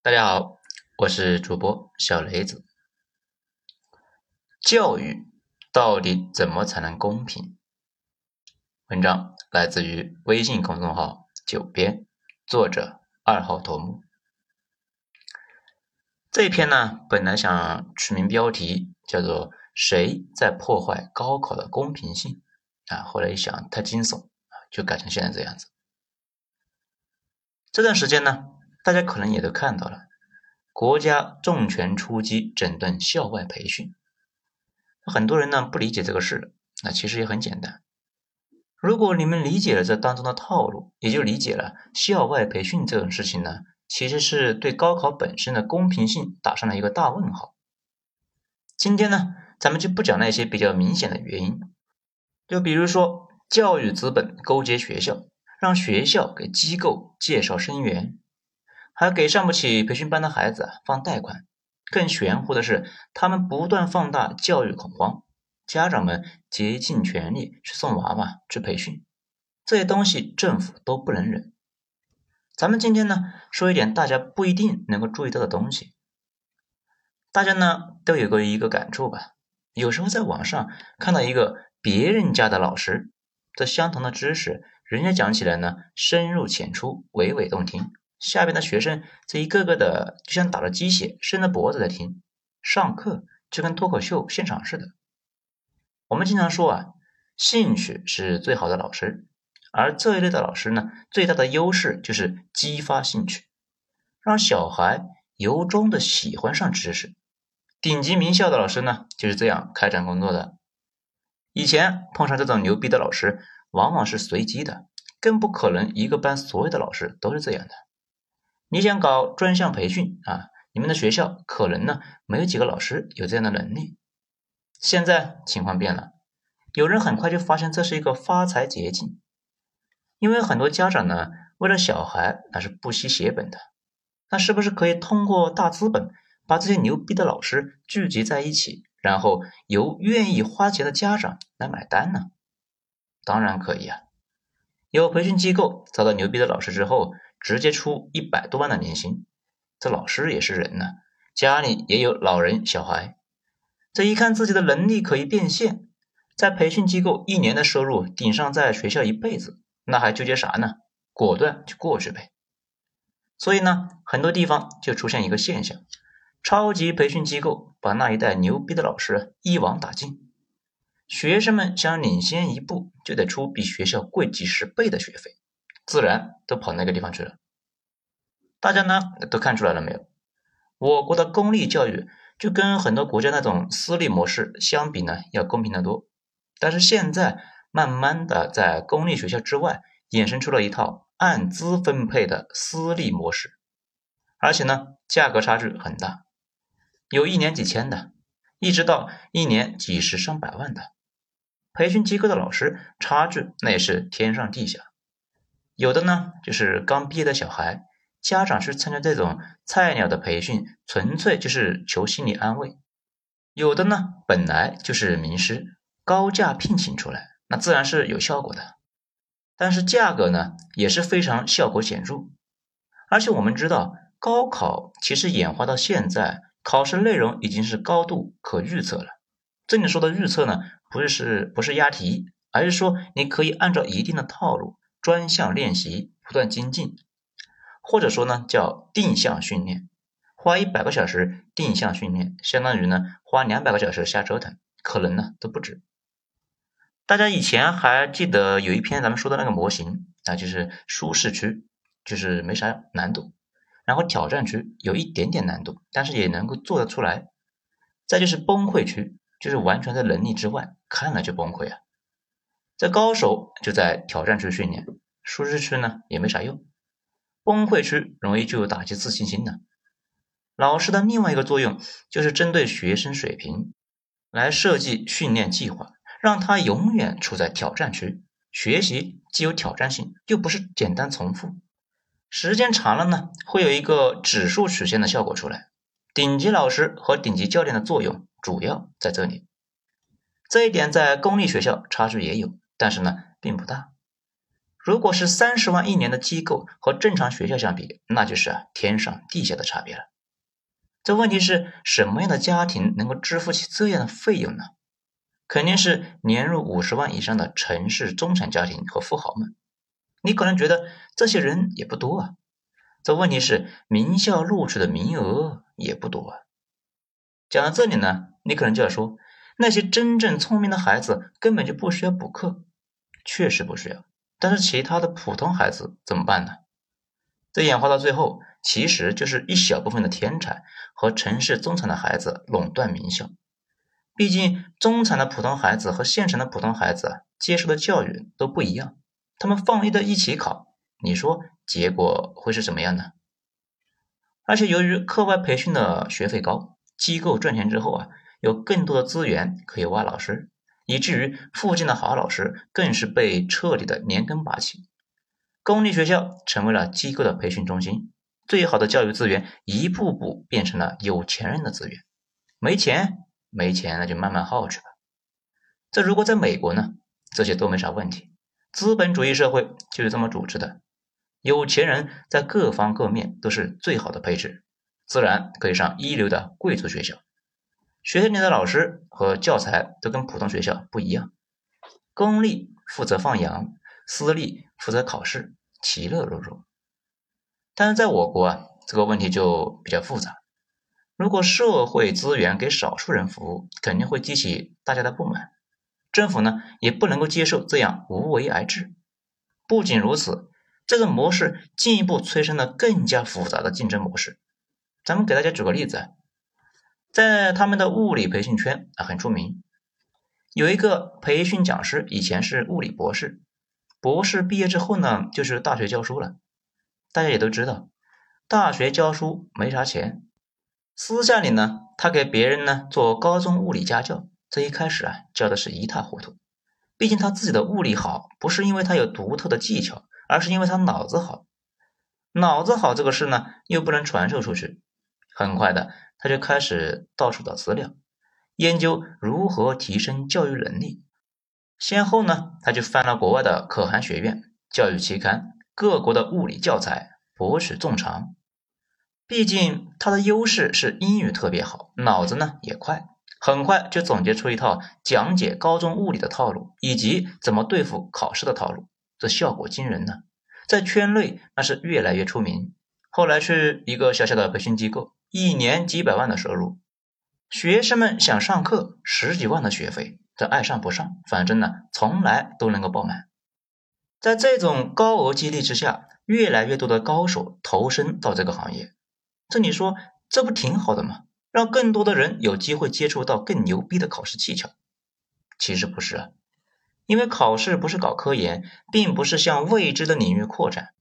大家好，我是主播小雷子。教育到底怎么才能公平？文章来自于微信公众号“九编”，作者二号头目。这篇呢，本来想取名标题叫做“谁在破坏高考的公平性”啊，后来一想太惊悚，就改成现在这样子。这段时间呢。大家可能也都看到了，国家重拳出击整顿校外培训。很多人呢不理解这个事，那其实也很简单。如果你们理解了这当中的套路，也就理解了校外培训这种事情呢，其实是对高考本身的公平性打上了一个大问号。今天呢，咱们就不讲那些比较明显的原因，就比如说教育资本勾结学校，让学校给机构介绍生源。还给上不起培训班的孩子放贷款，更玄乎的是，他们不断放大教育恐慌，家长们竭尽全力去送娃娃去培训，这些东西政府都不能忍。咱们今天呢，说一点大家不一定能够注意到的东西。大家呢都有过一个感触吧？有时候在网上看到一个别人家的老师，这相同的知识，人家讲起来呢深入浅出，娓娓动听。下边的学生这一个个的就像打了鸡血，伸着脖子在听，上课就跟脱口秀现场似的。我们经常说啊，兴趣是最好的老师，而这一类的老师呢，最大的优势就是激发兴趣，让小孩由衷的喜欢上知识。顶级名校的老师呢，就是这样开展工作的。以前碰上这种牛逼的老师，往往是随机的，更不可能一个班所有的老师都是这样的。你想搞专项培训啊？你们的学校可能呢没有几个老师有这样的能力。现在情况变了，有人很快就发现这是一个发财捷径，因为很多家长呢为了小孩那是不惜血本的。那是不是可以通过大资本把这些牛逼的老师聚集在一起，然后由愿意花钱的家长来买单呢？当然可以啊！有培训机构找到牛逼的老师之后。直接出一百多万的年薪，这老师也是人呐，家里也有老人小孩，这一看自己的能力可以变现，在培训机构一年的收入顶上在学校一辈子，那还纠结啥呢？果断就过去呗。所以呢，很多地方就出现一个现象，超级培训机构把那一代牛逼的老师一网打尽，学生们想领先一步，就得出比学校贵几十倍的学费。自然都跑那个地方去了。大家呢都看出来了没有？我国的公立教育就跟很多国家那种私立模式相比呢，要公平的多。但是现在慢慢的在公立学校之外衍生出了一套按资分配的私立模式，而且呢价格差距很大，有一年几千的，一直到一年几十上百万的。培训机构的老师差距那也是天上地下。有的呢，就是刚毕业的小孩，家长去参加这种菜鸟的培训，纯粹就是求心理安慰；有的呢，本来就是名师，高价聘请出来，那自然是有效果的。但是价格呢，也是非常效果显著。而且我们知道，高考其实演化到现在，考试内容已经是高度可预测了。这里说的预测呢，不是是不是押题，而是说你可以按照一定的套路。专项练习，不断精进，或者说呢叫定向训练，花一百个小时定向训练，相当于呢花两百个小时瞎折腾，可能呢都不止。大家以前还记得有一篇咱们说的那个模型啊，就是舒适区，就是没啥难度，然后挑战区有一点点难度，但是也能够做得出来，再就是崩溃区，就是完全在能力之外，看了就崩溃啊。在高手就在挑战区训练，舒适区呢也没啥用，崩溃区容易就有打击自信心的。老师的另外一个作用就是针对学生水平来设计训练计划，让他永远处在挑战区，学习既有挑战性，又不是简单重复。时间长了呢，会有一个指数曲线的效果出来。顶级老师和顶级教练的作用主要在这里，这一点在公立学校差距也有。但是呢，并不大。如果是三十万一年的机构和正常学校相比，那就是啊天上地下的差别了。这问题是什么样的家庭能够支付起这样的费用呢？肯定是年入五十万以上的城市中产家庭和富豪们。你可能觉得这些人也不多啊。这问题是名校录取的名额也不多啊。讲到这里呢，你可能就要说，那些真正聪明的孩子根本就不需要补课，确实不需要。但是其他的普通孩子怎么办呢？这演化到最后，其实就是一小部分的天才和城市中产的孩子垄断名校。毕竟，中产的普通孩子和县城的普通孩子接受的教育都不一样，他们放一的一起考，你说结果会是什么样呢？而且，由于课外培训的学费高，机构赚钱之后啊，有更多的资源可以挖老师。以至于附近的好老师更是被彻底的连根拔起，公立学校成为了机构的培训中心，最好的教育资源一步步变成了有钱人的资源。没钱，没钱，那就慢慢耗去吧。这如果在美国呢，这些都没啥问题。资本主义社会就是这么组织的，有钱人在各方各面都是最好的配置，自然可以上一流的贵族学校。学校里的老师和教材都跟普通学校不一样，公立负责放羊，私立负责考试，其乐融融。但是在我国啊，这个问题就比较复杂。如果社会资源给少数人服务，肯定会激起大家的不满。政府呢，也不能够接受这样无为而治。不仅如此，这个模式进一步催生了更加复杂的竞争模式。咱们给大家举个例子。在他们的物理培训圈啊很出名，有一个培训讲师，以前是物理博士，博士毕业之后呢，就是大学教书了。大家也都知道，大学教书没啥钱，私下里呢，他给别人呢做高中物理家教，这一开始啊教的是一塌糊涂。毕竟他自己的物理好，不是因为他有独特的技巧，而是因为他脑子好。脑子好这个事呢，又不能传授出去，很快的。他就开始到处找资料，研究如何提升教育能力。先后呢，他就翻了国外的可汗学院、教育期刊、各国的物理教材，博取众长。毕竟他的优势是英语特别好，脑子呢也快，很快就总结出一套讲解高中物理的套路，以及怎么对付考试的套路。这效果惊人呢，在圈内那是越来越出名。后来去一个小小的培训机构。一年几百万的收入，学生们想上课，十几万的学费，这爱上不上，反正呢，从来都能够爆满。在这种高额激励之下，越来越多的高手投身到这个行业，这你说这不挺好的吗？让更多的人有机会接触到更牛逼的考试技巧。其实不是啊，因为考试不是搞科研，并不是向未知的领域扩展。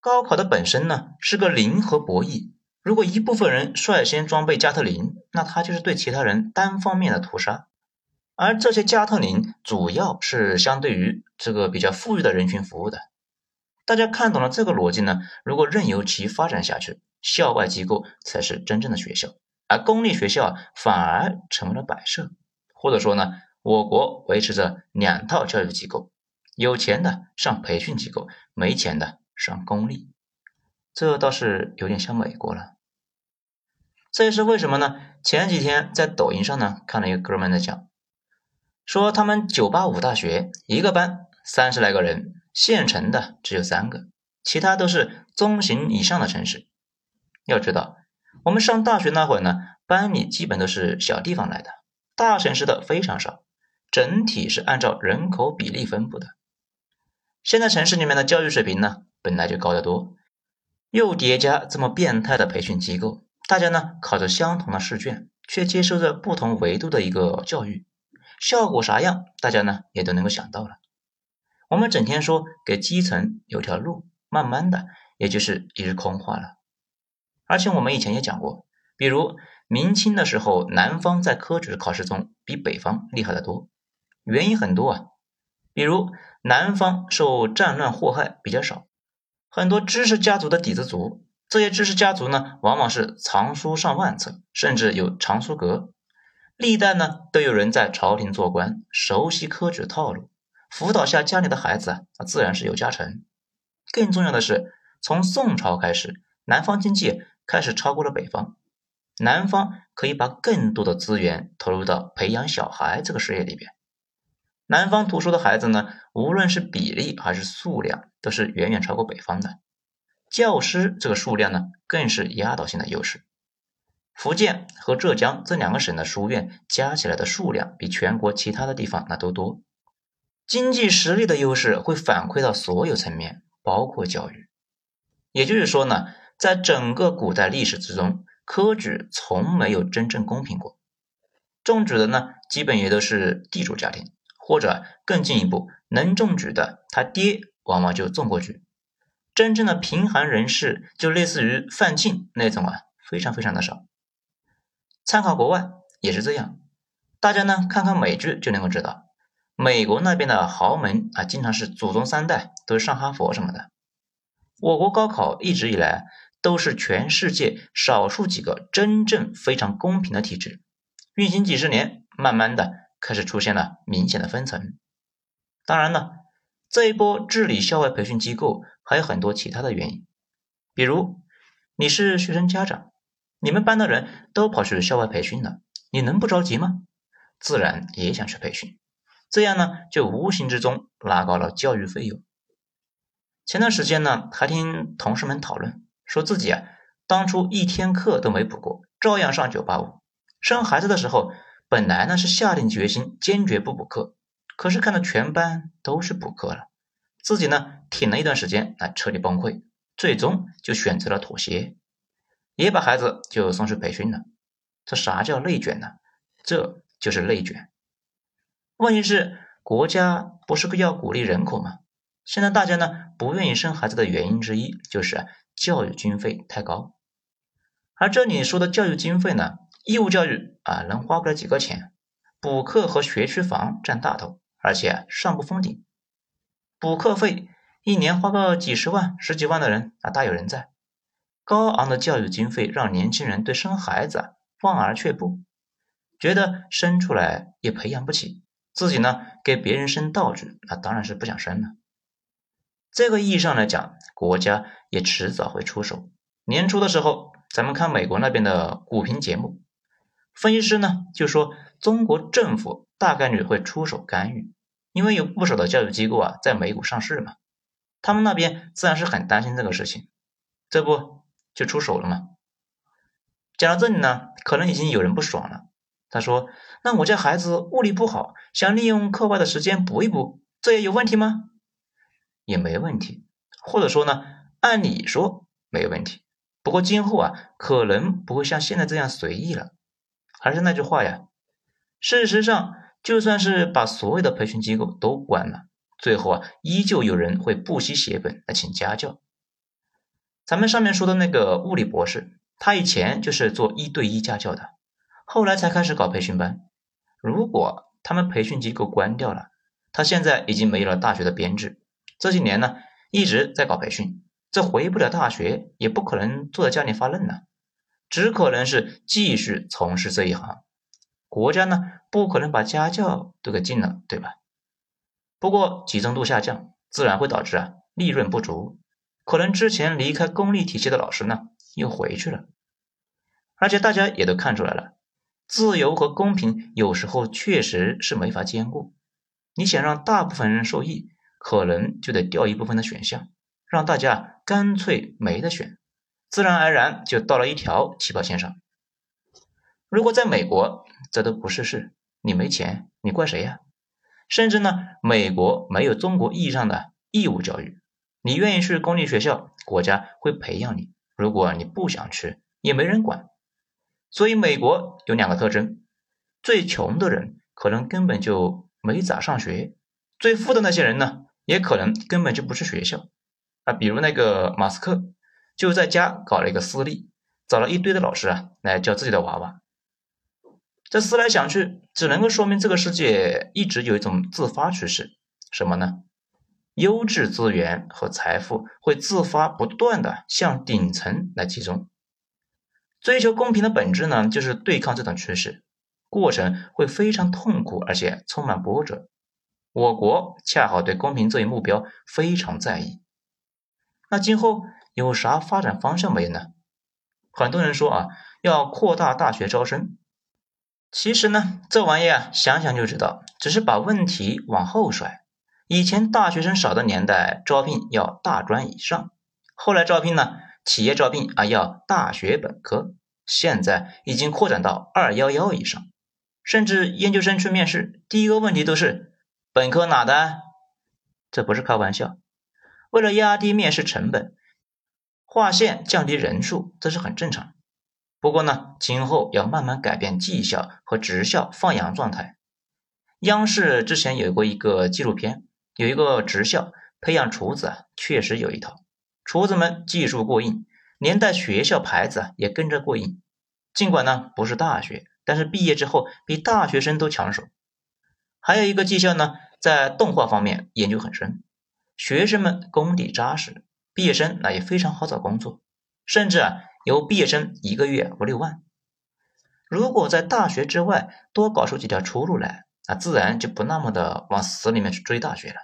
高考的本身呢，是个零和博弈。如果一部分人率先装备加特林，那他就是对其他人单方面的屠杀。而这些加特林主要是相对于这个比较富裕的人群服务的。大家看懂了这个逻辑呢？如果任由其发展下去，校外机构才是真正的学校，而公立学校反而成为了摆设。或者说呢，我国维持着两套教育机构：有钱的上培训机构，没钱的上公立。这倒是有点像美国了。这也是为什么呢？前几天在抖音上呢看了一个哥们在讲，说他们九八五大学一个班三十来个人，县城的只有三个，其他都是中型以上的城市。要知道，我们上大学那会儿呢，班里基本都是小地方来的，大城市的非常少，整体是按照人口比例分布的。现在城市里面的教育水平呢本来就高得多，又叠加这么变态的培训机构。大家呢考着相同的试卷，却接受着不同维度的一个教育，效果啥样？大家呢也都能够想到了。我们整天说给基层留条路，慢慢的也就是一日空话了。而且我们以前也讲过，比如明清的时候，南方在科举考试中比北方厉害得多，原因很多啊。比如南方受战乱祸害比较少，很多知识家族的底子足。这些知识家族呢，往往是藏书上万册，甚至有藏书阁。历代呢，都有人在朝廷做官，熟悉科举套路，辅导下家里的孩子啊，自然是有加成。更重要的是，从宋朝开始，南方经济开始超过了北方，南方可以把更多的资源投入到培养小孩这个事业里边。南方读书的孩子呢，无论是比例还是数量，都是远远超过北方的。教师这个数量呢，更是压倒性的优势。福建和浙江这两个省的书院加起来的数量，比全国其他的地方那都多。经济实力的优势会反馈到所有层面，包括教育。也就是说呢，在整个古代历史之中，科举从没有真正公平过。中举的呢，基本也都是地主家庭，或者更进一步，能中举的他爹往往就中过举。真正的贫寒人士，就类似于范进那种啊，非常非常的少。参考国外也是这样，大家呢看看美剧就能够知道。美国那边的豪门啊，经常是祖宗三代都是上哈佛什么的。我国高考一直以来都是全世界少数几个真正非常公平的体制，运行几十年，慢慢的开始出现了明显的分层。当然了，这一波治理校外培训机构还有很多其他的原因，比如你是学生家长，你们班的人都跑去校外培训了，你能不着急吗？自然也想去培训。这样呢，就无形之中拉高了教育费用。前段时间呢，还听同事们讨论，说自己啊，当初一天课都没补过，照样上九八五。生孩子的时候，本来呢是下定决心坚决不补课，可是看到全班都是补课了，自己呢挺了一段时间，啊彻底崩溃，最终就选择了妥协，也把孩子就送去培训了。这啥叫内卷呢？这就是内卷。问题是国家不是要鼓励人口吗？现在大家呢不愿意生孩子的原因之一就是教育经费太高。而这里说的教育经费呢，义务教育啊能花不了几个钱，补课和学区房占大头，而且上不封顶。补课费一年花个几十万、十几万的人啊大有人在。高昂的教育经费让年轻人对生孩子望而却步，觉得生出来也培养不起。自己呢给别人生道具，那当然是不想生了。这个意义上来讲，国家也迟早会出手。年初的时候，咱们看美国那边的股评节目，分析师呢就说中国政府大概率会出手干预，因为有不少的教育机构啊在美股上市嘛，他们那边自然是很担心这个事情，这不就出手了吗？讲到这里呢，可能已经有人不爽了。他说：“那我家孩子物理不好，想利用课外的时间补一补，这也有问题吗？也没问题，或者说呢，按理说没问题。不过今后啊，可能不会像现在这样随意了。还是那句话呀，事实上，就算是把所有的培训机构都关了，最后啊，依旧有人会不惜血本来请家教。咱们上面说的那个物理博士，他以前就是做一对一家教的。”后来才开始搞培训班。如果他们培训机构关掉了，他现在已经没有了大学的编制。这几年呢，一直在搞培训，这回不了大学，也不可能坐在家里发愣呢，只可能是继续从事这一行。国家呢，不可能把家教都给禁了，对吧？不过集中度下降，自然会导致啊利润不足，可能之前离开公立体系的老师呢，又回去了。而且大家也都看出来了。自由和公平有时候确实是没法兼顾。你想让大部分人受益，可能就得掉一部分的选项，让大家干脆没得选，自然而然就到了一条起跑线上。如果在美国，这都不是事，你没钱，你怪谁呀？甚至呢，美国没有中国意义上的义务教育，你愿意去公立学校，国家会培养你；如果你不想去，也没人管。所以，美国有两个特征：最穷的人可能根本就没咋上学，最富的那些人呢，也可能根本就不去学校啊。比如那个马斯克，就在家搞了一个私立，找了一堆的老师啊来教自己的娃娃。这思来想去，只能够说明这个世界一直有一种自发趋势，什么呢？优质资源和财富会自发不断的向顶层来集中。追求公平的本质呢，就是对抗这种趋势，过程会非常痛苦，而且充满波折。我国恰好对公平这一目标非常在意。那今后有啥发展方向没呢？很多人说啊，要扩大大学招生。其实呢，这玩意啊，想想就知道，只是把问题往后甩。以前大学生少的年代，招聘要大专以上；后来招聘呢，企业招聘啊要大学本科。现在已经扩展到二幺幺以上，甚至研究生去面试，第一个问题都是本科哪的？这不是开玩笑。为了压低面试成本，划线降低人数，这是很正常。不过呢，今后要慢慢改变技校和职校放羊状态。央视之前有过一个纪录片，有一个职校培养厨子啊，确实有一套，厨子们技术过硬，连带学校牌子也跟着过硬。尽管呢不是大学，但是毕业之后比大学生都抢手。还有一个技校呢，在动画方面研究很深，学生们功底扎实，毕业生那也非常好找工作，甚至啊。有毕业生一个月五六万，如果在大学之外多搞出几条出路来，那自然就不那么的往死里面去追大学了。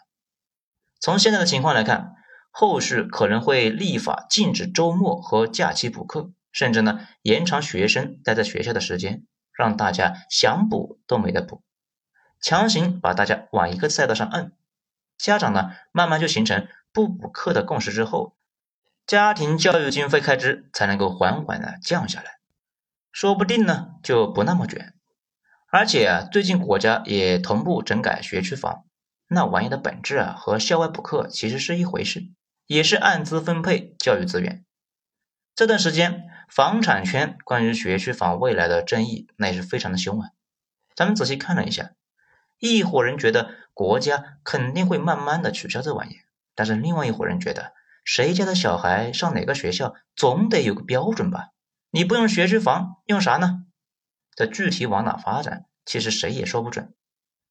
从现在的情况来看，后续可能会立法禁止周末和假期补课，甚至呢延长学生待在学校的时间，让大家想补都没得补，强行把大家往一个赛道上摁。家长呢慢慢就形成不补课的共识之后。家庭教育经费开支才能够缓缓的降下来，说不定呢就不那么卷。而且啊，最近国家也同步整改学区房，那玩意的本质啊和校外补课其实是一回事，也是按资分配教育资源。这段时间房产圈关于学区房未来的争议那也是非常的凶啊。咱们仔细看了一下，一伙人觉得国家肯定会慢慢的取消这玩意，但是另外一伙人觉得。谁家的小孩上哪个学校，总得有个标准吧？你不用学区房，用啥呢？这具体往哪发展，其实谁也说不准。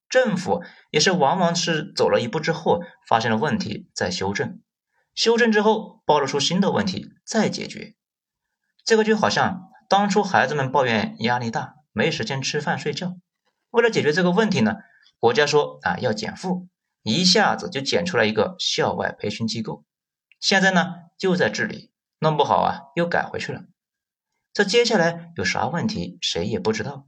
政府也是往往是走了一步之后，发现了问题再修正，修正之后暴露出新的问题再解决。这个就好像当初孩子们抱怨压力大，没时间吃饭睡觉，为了解决这个问题呢，国家说啊要减负，一下子就减出来一个校外培训机构。现在呢，就在治理，弄不好啊，又改回去了。这接下来有啥问题，谁也不知道。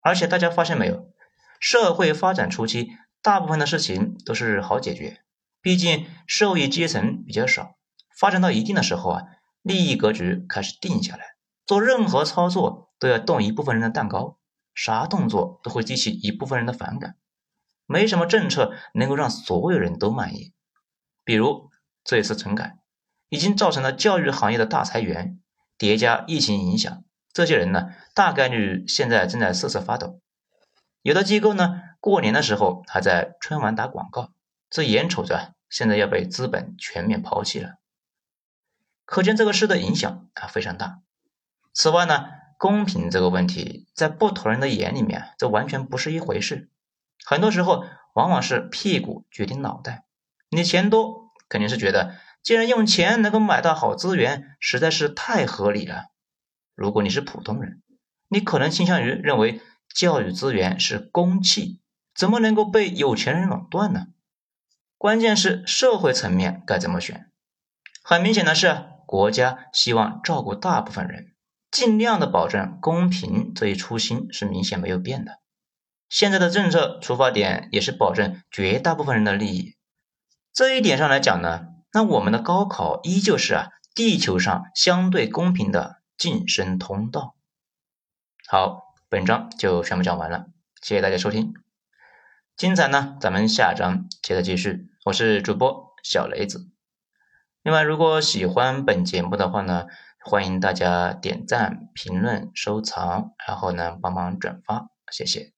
而且大家发现没有，社会发展初期，大部分的事情都是好解决，毕竟受益阶层比较少。发展到一定的时候啊，利益格局开始定下来，做任何操作都要动一部分人的蛋糕，啥动作都会激起一部分人的反感，没什么政策能够让所有人都满意。比如。这一次整改已经造成了教育行业的大裁员，叠加疫情影响，这些人呢大概率现在正在瑟瑟发抖。有的机构呢过年的时候还在春晚打广告，这眼瞅着现在要被资本全面抛弃了。可见这个事的影响啊非常大。此外呢，公平这个问题在不同人的眼里面，这完全不是一回事。很多时候往往是屁股决定脑袋，你钱多。肯定是觉得，既然用钱能够买到好资源，实在是太合理了。如果你是普通人，你可能倾向于认为教育资源是公器，怎么能够被有钱人垄断呢？关键是社会层面该怎么选？很明显的是，国家希望照顾大部分人，尽量的保证公平这一初心是明显没有变的。现在的政策出发点也是保证绝大部分人的利益。这一点上来讲呢，那我们的高考依旧是啊地球上相对公平的晋升通道。好，本章就全部讲完了，谢谢大家收听，精彩呢，咱们下章接着继续。我是主播小雷子。另外，如果喜欢本节目的话呢，欢迎大家点赞、评论、收藏，然后呢帮忙转发，谢谢。